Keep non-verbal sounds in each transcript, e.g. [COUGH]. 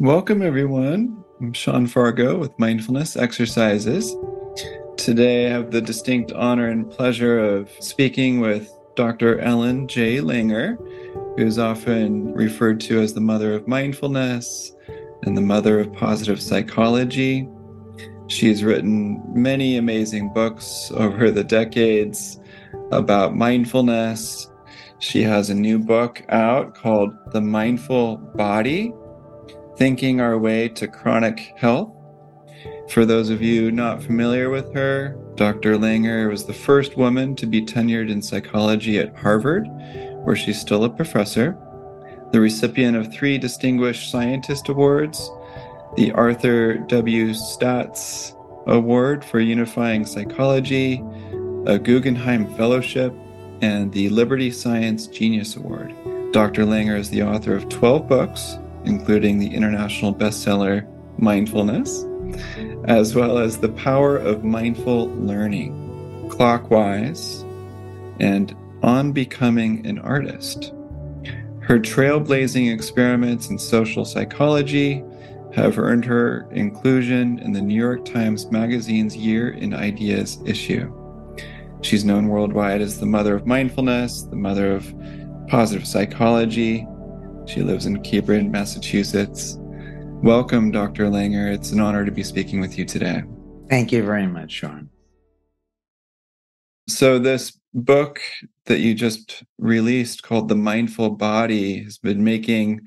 Welcome, everyone. I'm Sean Fargo with Mindfulness Exercises. Today, I have the distinct honor and pleasure of speaking with Dr. Ellen J. Langer, who is often referred to as the mother of mindfulness and the mother of positive psychology. She's written many amazing books over the decades about mindfulness. She has a new book out called The Mindful Body Thinking Our Way to Chronic Health. For those of you not familiar with her, Dr. Langer was the first woman to be tenured in psychology at Harvard, where she's still a professor, the recipient of three Distinguished Scientist Awards, the Arthur W. Staats Award for Unifying Psychology, a Guggenheim Fellowship, and the Liberty Science Genius Award. Dr. Langer is the author of 12 books, including the international bestseller Mindfulness, as well as The Power of Mindful Learning, Clockwise, and On Becoming an Artist. Her trailblazing experiments in social psychology have earned her inclusion in the New York Times Magazine's Year in Ideas issue. She's known worldwide as the mother of mindfulness, the mother of positive psychology, she lives in Hebron, Massachusetts. Welcome, Dr. Langer. It's an honor to be speaking with you today. Thank you very much, Sean. So, this book that you just released called The Mindful Body has been making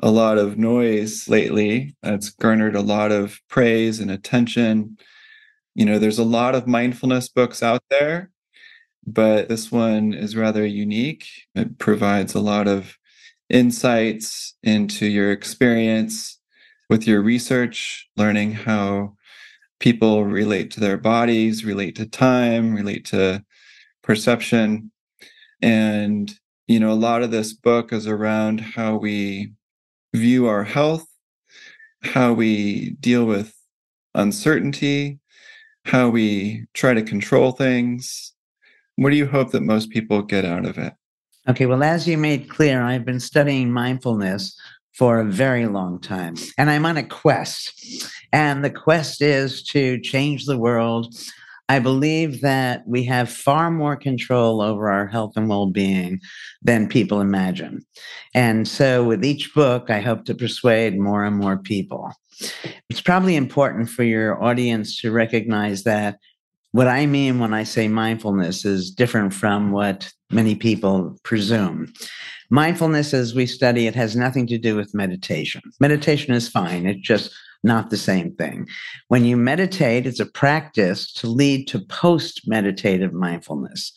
a lot of noise lately. It's garnered a lot of praise and attention. You know, there's a lot of mindfulness books out there, but this one is rather unique. It provides a lot of insights into your experience with your research, learning how people relate to their bodies, relate to time, relate to perception. And, you know, a lot of this book is around how we view our health, how we deal with uncertainty, how we try to control things. What do you hope that most people get out of it? Okay, well, as you made clear, I've been studying mindfulness for a very long time, and I'm on a quest. And the quest is to change the world. I believe that we have far more control over our health and well being than people imagine. And so, with each book, I hope to persuade more and more people. It's probably important for your audience to recognize that what I mean when I say mindfulness is different from what many people presume. Mindfulness, as we study it, has nothing to do with meditation. Meditation is fine, it's just not the same thing. When you meditate, it's a practice to lead to post meditative mindfulness.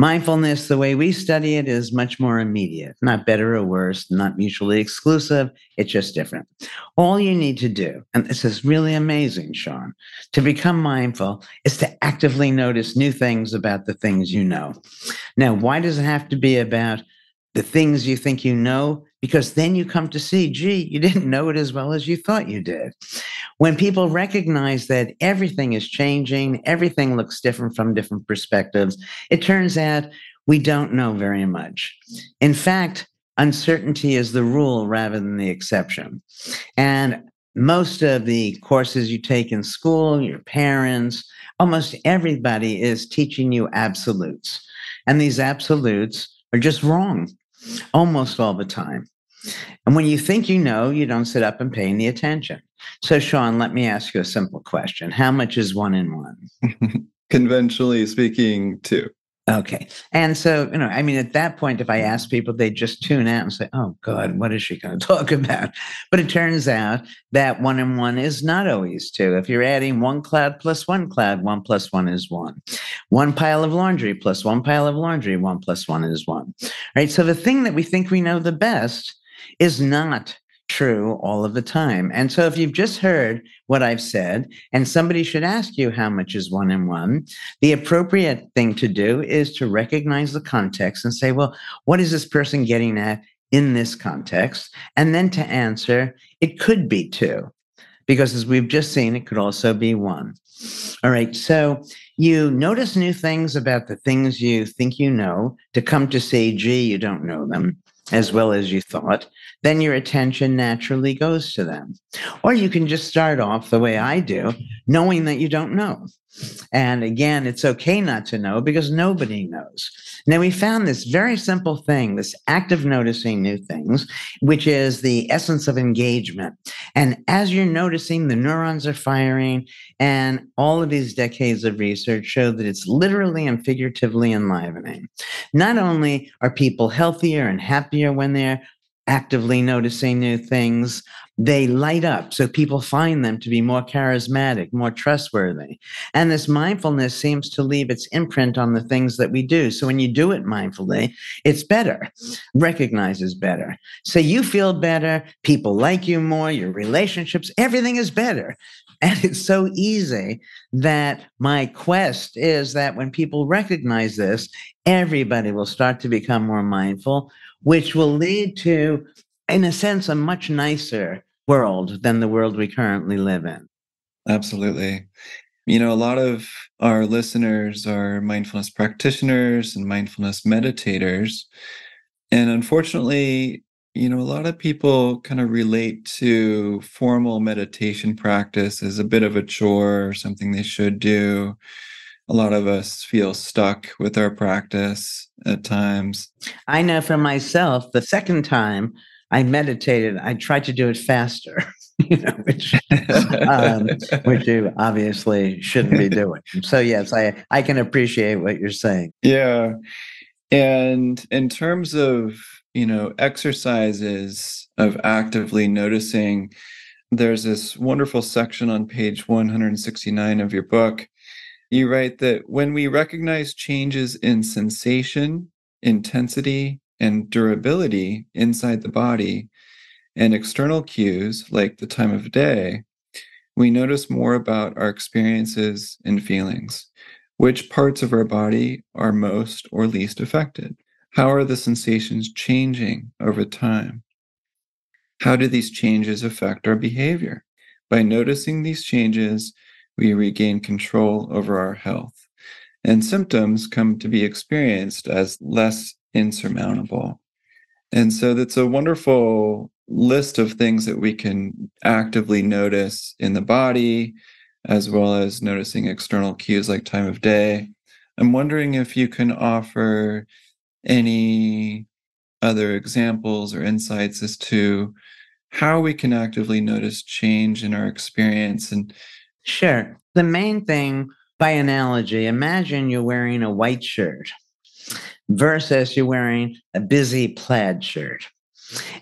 Mindfulness, the way we study it, is much more immediate, not better or worse, not mutually exclusive. It's just different. All you need to do, and this is really amazing, Sean, to become mindful is to actively notice new things about the things you know. Now, why does it have to be about the things you think you know? Because then you come to see, gee, you didn't know it as well as you thought you did. When people recognize that everything is changing, everything looks different from different perspectives, it turns out we don't know very much. In fact, uncertainty is the rule rather than the exception. And most of the courses you take in school, your parents, almost everybody is teaching you absolutes. And these absolutes are just wrong almost all the time. And when you think you know, you don't sit up and pay any attention. So, Sean, let me ask you a simple question How much is one in one? [LAUGHS] Conventionally speaking, two. Okay. And so, you know, I mean, at that point, if I ask people, they just tune out and say, oh, God, what is she going [LAUGHS] to talk about? But it turns out that one and one is not always two. If you're adding one cloud plus one cloud, one plus one is one. One pile of laundry plus one pile of laundry, one plus one is one. Right. So the thing that we think we know the best is not true all of the time. And so if you've just heard what I've said and somebody should ask you how much is one and one, the appropriate thing to do is to recognize the context and say, well, what is this person getting at in this context? And then to answer, it could be two. Because as we've just seen, it could also be one. All right. So you notice new things about the things you think you know to come to say, gee, you don't know them. as well as you thought, then your attention naturally goes to them. Or you can just start off the way I do, knowing that you don't know. And again, it's okay not to know because nobody knows. Now, we found this very simple thing, this act of noticing new things, which is the essence of engagement. And as you're noticing, the neurons are firing, and all of these decades of research show that it's literally and figuratively enlivening. Not only are people healthier and happier when they're actively noticing new things, they light up. So people find them to be more charismatic, more trustworthy. And this mindfulness seems to leave its imprint on the things that we do. So when you do it mindfully, it's better, recognizes better. So you feel better, people like you more, your relationships, everything is better. [LAUGHS] And it's so easy that my quest is that when people recognize this, everybody will start to become more mindful, which will lead to, in a sense, a much nicer world than the world we currently live in. Absolutely. You know, a lot of our listeners are mindfulness practitioners and mindfulness meditators. And unfortunately, you know, a lot of people kind of relate to formal meditation practice as a bit of a chore or something they should do. A lot of us feel stuck with our practice at times. I know for myself, the second time I meditated. I tried to do it faster, [LAUGHS] you know, which um, which you obviously shouldn't be doing. So yes, I I can appreciate what you're saying. Yeah, and in terms of you know exercises of actively noticing, there's this wonderful section on page 169 of your book. You write that when we recognize changes in sensation, intensity, and durability inside the body and external cues like the time of day, we notice more about our experiences and feelings. Which parts of our body are most or least affected? How are the sensations changing over time? How do these changes affect our behavior? By noticing these changes, we regain control over our health. And symptoms come to be experienced as less insurmountable. And so that's a wonderful list of things that we can actively notice in the body, as well as noticing external cues like time of day. I'm wondering if you can offer any other examples or insights as to how we can actively notice change in our experience and sure the main thing by analogy imagine you're wearing a white shirt versus you're wearing a busy plaid shirt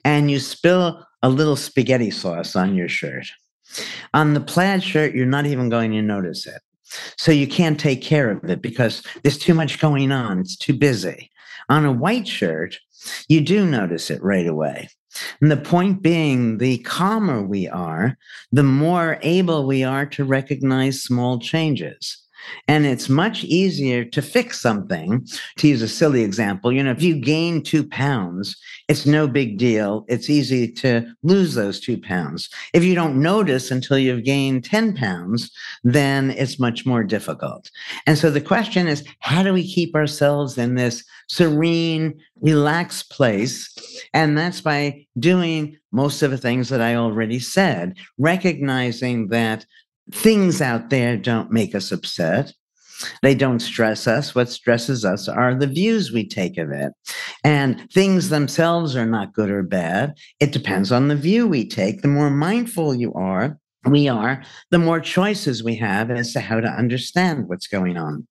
and you spill a little spaghetti sauce on your shirt. On the plaid shirt, you're not even going to notice it. So you can't take care of it because there's too much going on. It's too busy. On a white shirt, you do notice it right away. And the point being, the calmer we are, the more able we are to recognize small changes. And it's much easier to fix something. To use a silly example, you know, if you gain two pounds, it's no big deal. It's easy to lose those two pounds. If you don't notice until you've gained 10 pounds, then it's much more difficult. And so the question is how do we keep ourselves in this serene, relaxed place? And that's by doing most of the things that I already said, recognizing that things out there don't make us upset. They don't stress us. What stresses us are the views we take of it. And things themselves are not good or bad. It depends on the view we take. The more mindful you are, we are, the more choices we have as to how to understand what's going on.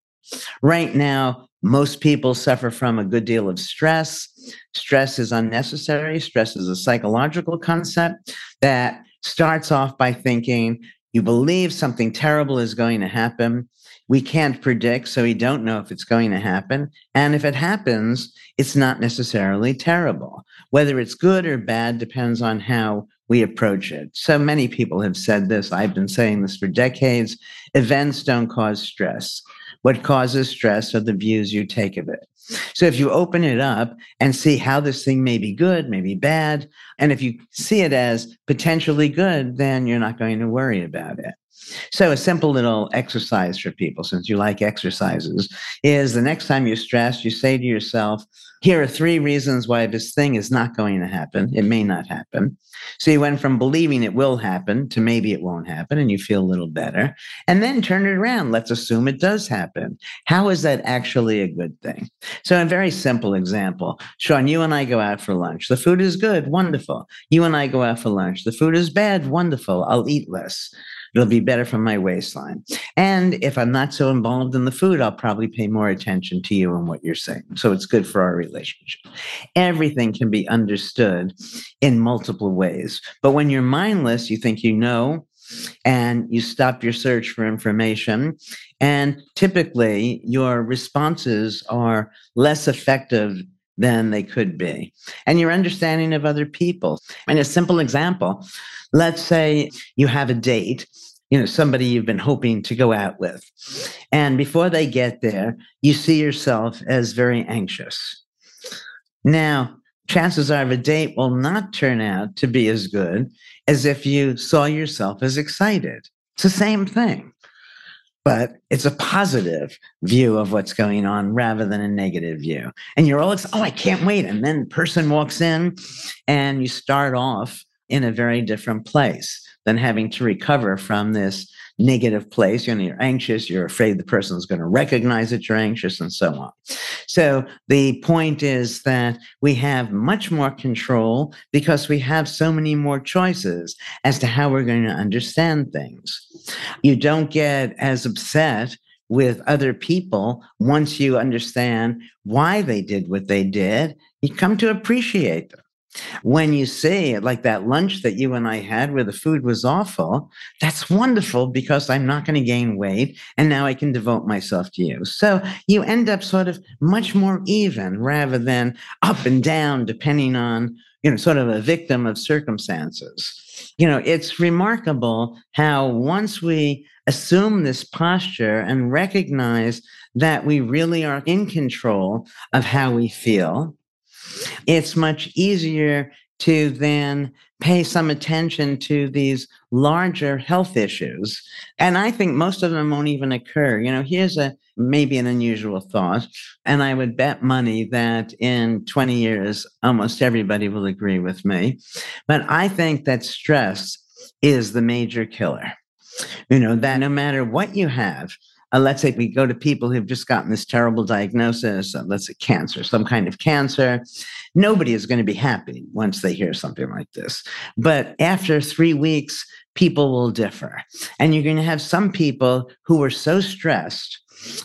Right now, most people suffer from a good deal of stress. Stress is unnecessary. Stress is a psychological concept that starts off by thinking you believe something terrible is going to happen. We can't predict, so we don't know if it's going to happen. And if it happens, it's not necessarily terrible. Whether it's good or bad depends on how we approach it. So many people have said this. I've been saying this for decades. Events don't cause stress. What causes stress are the views you take of it. So if you open it up and see how this thing may be good, may be bad, and if you see it as potentially good, then you're not going to worry about it. So a simple little exercise for people, since you like exercises, is the next time you're stressed, you say to yourself, here are three reasons why this thing is not going to happen. It may not happen. So you went from believing it will happen to maybe it won't happen, and you feel a little better. And then turn it around. Let's assume it does happen. How is that actually a good thing? So, a very simple example Sean, you and I go out for lunch. The food is good, wonderful. You and I go out for lunch. The food is bad, wonderful. I'll eat less. It'll be better for my waistline. And if I'm not so involved in the food, I'll probably pay more attention to you and what you're saying. So it's good for our relationship. Everything can be understood in multiple ways. But when you're mindless, you think you know, and you stop your search for information. And typically, your responses are less effective than they could be. And your understanding of other people. And a simple example let's say you have a date you know somebody you've been hoping to go out with and before they get there you see yourself as very anxious now chances are the date will not turn out to be as good as if you saw yourself as excited it's the same thing but it's a positive view of what's going on rather than a negative view. And you're all like, oh i can't wait. And then the person walks in and you start off in a very different place than having to recover from this negative place. You know, you're anxious, you're afraid the person is going to recognize that you're anxious, and so on. So the point is that we have much more control because we have so many more choices as to how we're going to understand things. You don't get as upset with other people once you understand why they did what they did. You come to appreciate them. When you see like that lunch that you and I had where the food was awful, that's wonderful because I'm not going to gain weight and now I can devote myself to you. So you end up sort of much more even rather than up and down, depending on, you know, sort of a victim of circumstances. You know, it's remarkable how once we assume this posture and recognize that we really are in control of how we feel it's much easier to then pay some attention to these larger health issues. And I think most of them won't even occur. You know, here's a maybe an unusual thought. And I would bet money that in 20 years, almost everybody will agree with me. But I think that stress is the major killer. You know, that no matter what you have, uh, let's say we go to people who've just gotten this terrible diagnosis, uh, let's say cancer, some kind of cancer. Nobody is going to be happy once they hear something like this. But after three weeks, people will differ. And you're going to have some people who are so stressed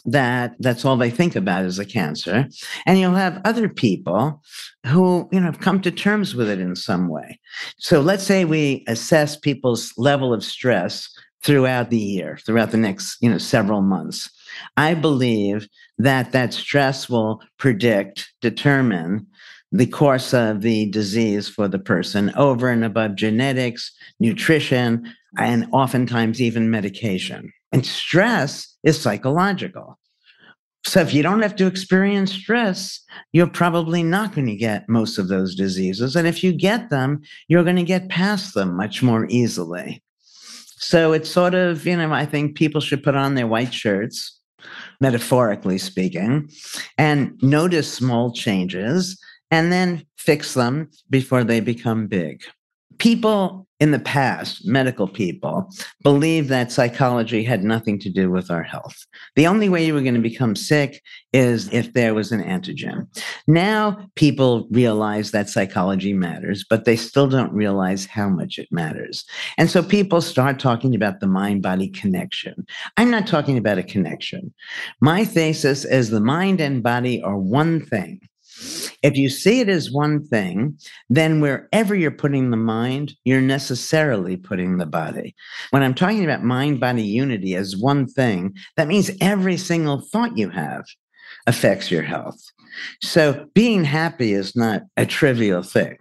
that that's all they think about is a cancer. And you'll have other people who, you know, have come to terms with it in some way. So let's say we assess people's level of stress throughout the year, throughout the next, you know, several months. I believe that that stress will predict, determine the course of the disease for the person over and above genetics, nutrition, and oftentimes even medication. And stress is psychological. So if you don't have to experience stress, you're probably not going to get most of those diseases. And if you get them, you're going to get past them much more easily. So it's sort of, you know, I think people should put on their white shirts, metaphorically speaking, and notice small changes and then fix them before they become big. People in the past, medical people, believed that psychology had nothing to do with our health. The only way you were going to become sick is if there was an antigen. Now people realize that psychology matters, but they still don't realize how much it matters. And so people start talking about the mind body connection. I'm not talking about a connection. My thesis is the mind and body are one thing. If you see it as one thing, then wherever you're putting the mind, you're necessarily putting the body. When I'm talking about mind body unity as one thing, that means every single thought you have affects your health. So being happy is not a trivial thing.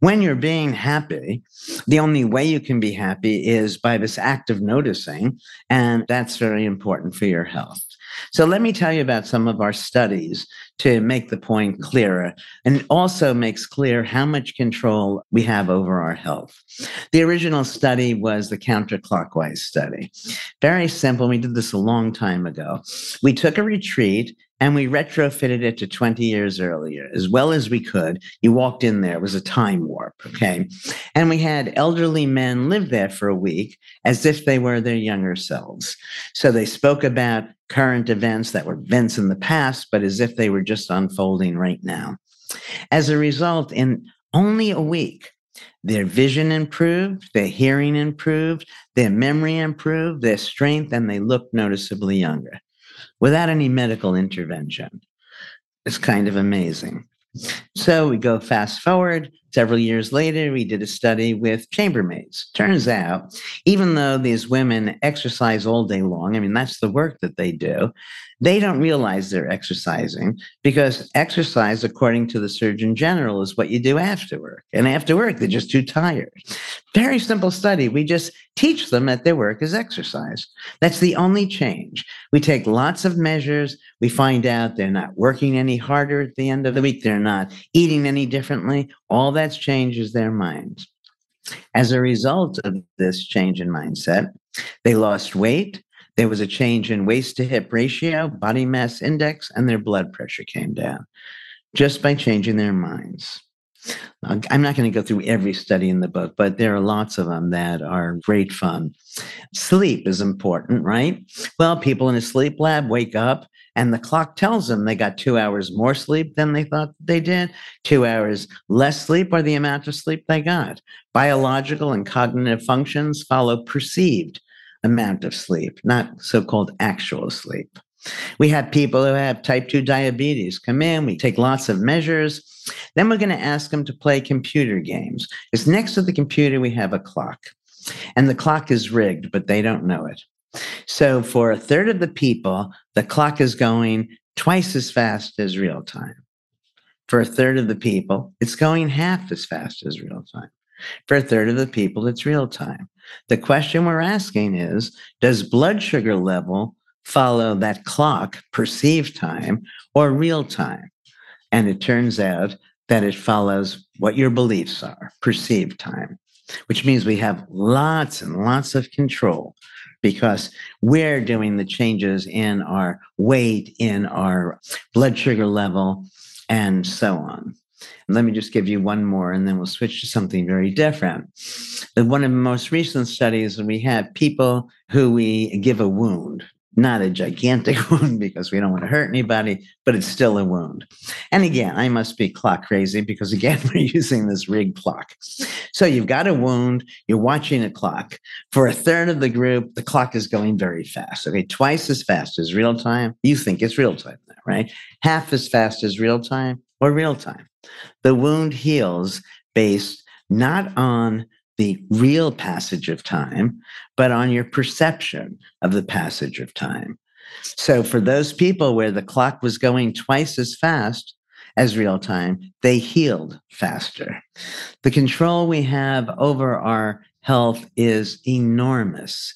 When you're being happy, the only way you can be happy is by this act of noticing, and that's very important for your health. So let me tell you about some of our studies to make the point clearer and also makes clear how much control we have over our health. The original study was the counterclockwise study. Very simple. We did this a long time ago. We took a retreat and we retrofitted it to 20 years earlier as well as we could. You walked in there, it was a time warp, okay? And we had elderly men live there for a week as if they were their younger selves. So they spoke about current events that were events in the past, but as if they were just unfolding right now. As a result, in only a week, their vision improved, their hearing improved, their memory improved, their strength, and they looked noticeably younger without any medical intervention. It's kind of amazing. So we go fast forward several years later, we did a study with chambermaids. Turns out, even though these women exercise all day long, I mean, that's the work that they do, they don't realize they're exercising because exercise, according to the Surgeon General, is what you do after work. And after work, they're just too tired. Very simple study. We just teach them that their work is exercise. That's the only change. We take lots of measures. We find out they're not working any harder at the end of the week. They're not eating any differently. All that's changed is their minds. As a result of this change in mindset, they lost weight, there was a change in waist to hip ratio, body mass index, and their blood pressure came down just by changing their minds. I'm not going to go through every study in the book, but there are lots of them that are great fun. Sleep is important, right? Well, people in a sleep lab wake up and the clock tells them they got two hours more sleep than they thought they did, two hours less sleep, or the amount of sleep they got. Biological and cognitive functions follow perceived amount of sleep, not so called actual sleep. We have people who have type 2 diabetes come in, we take lots of measures. Then we're going to ask them to play computer games. Because next to the computer, we have a clock. And the clock is rigged, but they don't know it. So for a third of the people, the clock is going twice as fast as real time. For a third of the people, it's going half as fast as real time. For a third of the people, it's real time. The question we're asking is Does blood sugar level follow that clock, perceived time, or real time? And it turns out that it follows what your beliefs are, perceived time, which means we have lots and lots of control because we're doing the changes in our weight, in our blood sugar level, and so on. Let me just give you one more, and then we'll switch to something very different. One of the most recent studies, we have people who we give a wound, not a gigantic [LAUGHS] wound because we don't want to hurt anybody, but it's still a wound. And again, I must be clock crazy because again, [LAUGHS] we're using this rig clock. So you've got a wound, you're watching a clock. For a third of the group, the clock is going very fast. Okay, twice as fast as real time. You think it's real time, right? Half as fast as real time or real time. The wound heals based not on the real passage of time, but on your perception of the passage of time. So, for those people where the clock was going twice as fast as real time, they healed faster. The control we have over our health is enormous.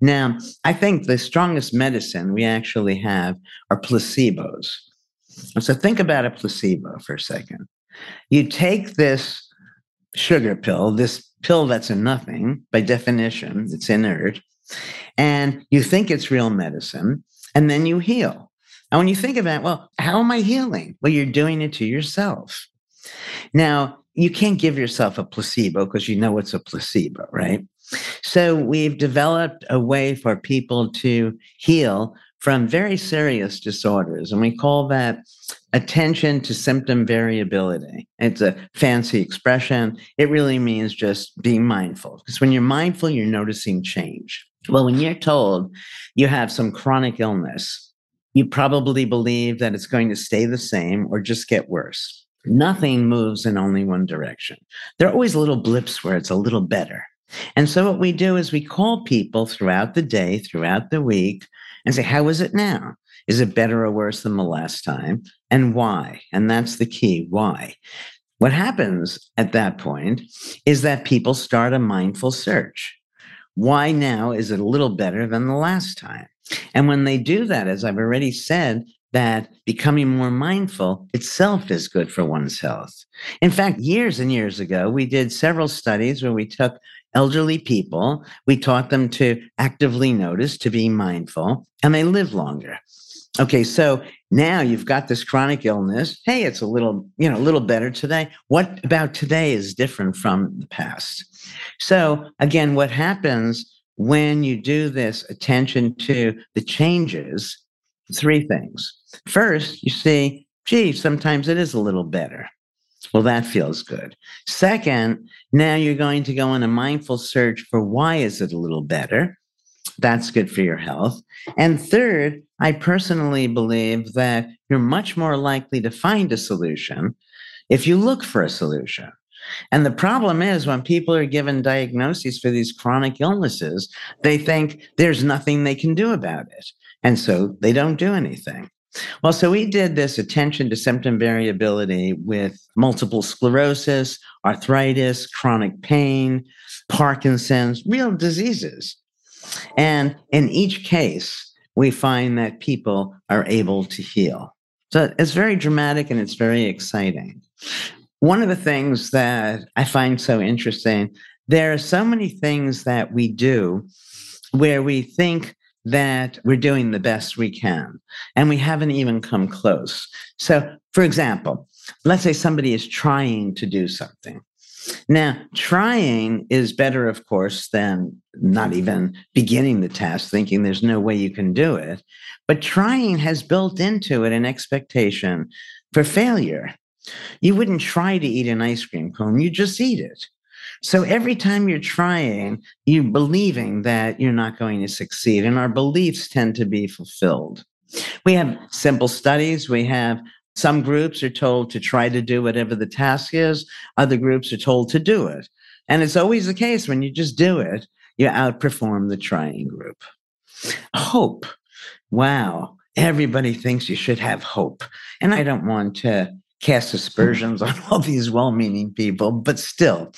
Now, I think the strongest medicine we actually have are placebos. So, think about a placebo for a second. You take this sugar pill, this pill that's a nothing by definition, it's inert, and you think it's real medicine, and then you heal. And when you think about, it, well, how am I healing? Well, you're doing it to yourself. Now, you can't give yourself a placebo because you know it's a placebo, right? So we've developed a way for people to heal from very serious disorders. And we call that attention to symptom variability. It's a fancy expression. It really means just being mindful. Because when you're mindful, you're noticing change. Well, when you're told you have some chronic illness, you probably believe that it's going to stay the same or just get worse. Nothing moves in only one direction. There are always little blips where it's a little better. And so, what we do is we call people throughout the day, throughout the week, and say, How is it now? Is it better or worse than the last time? And why? And that's the key why. What happens at that point is that people start a mindful search. Why now is it a little better than the last time? And when they do that, as I've already said, that becoming more mindful itself is good for one's health. In fact, years and years ago, we did several studies where we took elderly people. We taught them to actively notice, to be mindful, and they live longer. Okay, so now you've got this chronic illness. Hey, it's a little, you know, a little better today. What about today is different from the past? So again, what happens when you do this attention to the changes? Three things. First, you see, gee, sometimes it is a little better. Well, that feels good. Second, now you're going to go on a mindful search for why is it a little better? That's good for your health. And third, I personally believe that you're much more likely to find a solution if you look for a solution. And the problem is when people are given diagnoses for these chronic illnesses, they think there's nothing they can do about it. And so they don't do anything. Well, so we did this attention to symptom variability with multiple sclerosis, arthritis, chronic pain, Parkinson's, real diseases. And in each case, we find that people are able to heal. So it's very dramatic and it's very exciting. One of the things that I find so interesting, there are so many things that we do where we think that we're doing the best we can and we haven't even come close. So, for example, let's say somebody is trying to do something. Now, trying is better, of course, than not even beginning the task, thinking there's no way you can do it. But trying has built into it an expectation for failure. You wouldn't try to eat an ice cream cone, you just eat it. So every time you're trying, you're believing that you're not going to succeed, and our beliefs tend to be fulfilled. We have simple studies. We have some groups are told to try to do whatever the task is, other groups are told to do it. And it's always the case when you just do it, you outperform the trying group. Hope. Wow. Everybody thinks you should have hope. And I don't want to cast aspersions on all these well meaning people, but still,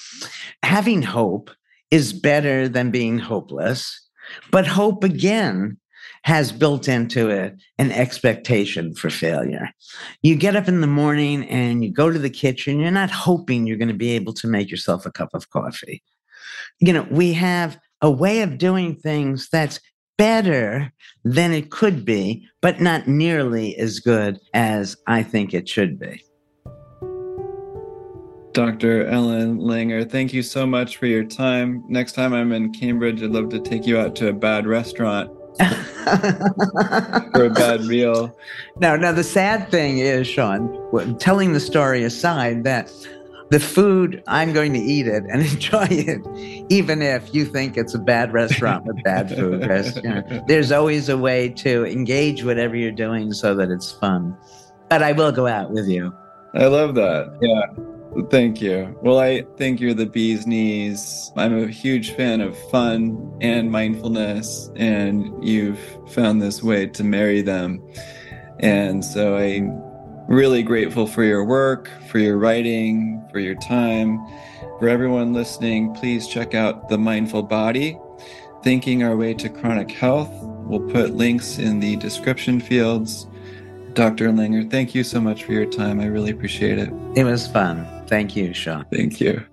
having hope is better than being hopeless. But hope again has built into it an expectation for failure. You get up in the morning and you go to the kitchen, you're not hoping you're going to be able to make yourself a cup of coffee. You know, we have a way of doing things that's better than it could be, but not nearly as good as I think it should be. Dr. Ellen Langer, thank you so much for your time. Next time I'm in Cambridge, I'd love to take you out to a bad restaurant for a bad meal. Now, now the sad thing is, Sean, telling the story aside, that the food I'm going to eat it and [LAUGHS] enjoy it, even if you think it's a bad restaurant with bad food. [LAUGHS] You know, there's always a way to engage whatever you're doing so that it's fun. But I will go out with you. I love that. Yeah. Thank you. Well, I think you're the bee's knees. I'm a huge fan of fun and mindfulness, and you've found this way to marry them. And so I'm really grateful for your work, for your writing, for your time. For everyone listening, please check out The Mindful Body Thinking Our Way to Chronic Health. We'll put links in the description fields. Dr. Langer, thank you so much for your time. I really appreciate it. It was fun. Thank you, Sean. Thank you.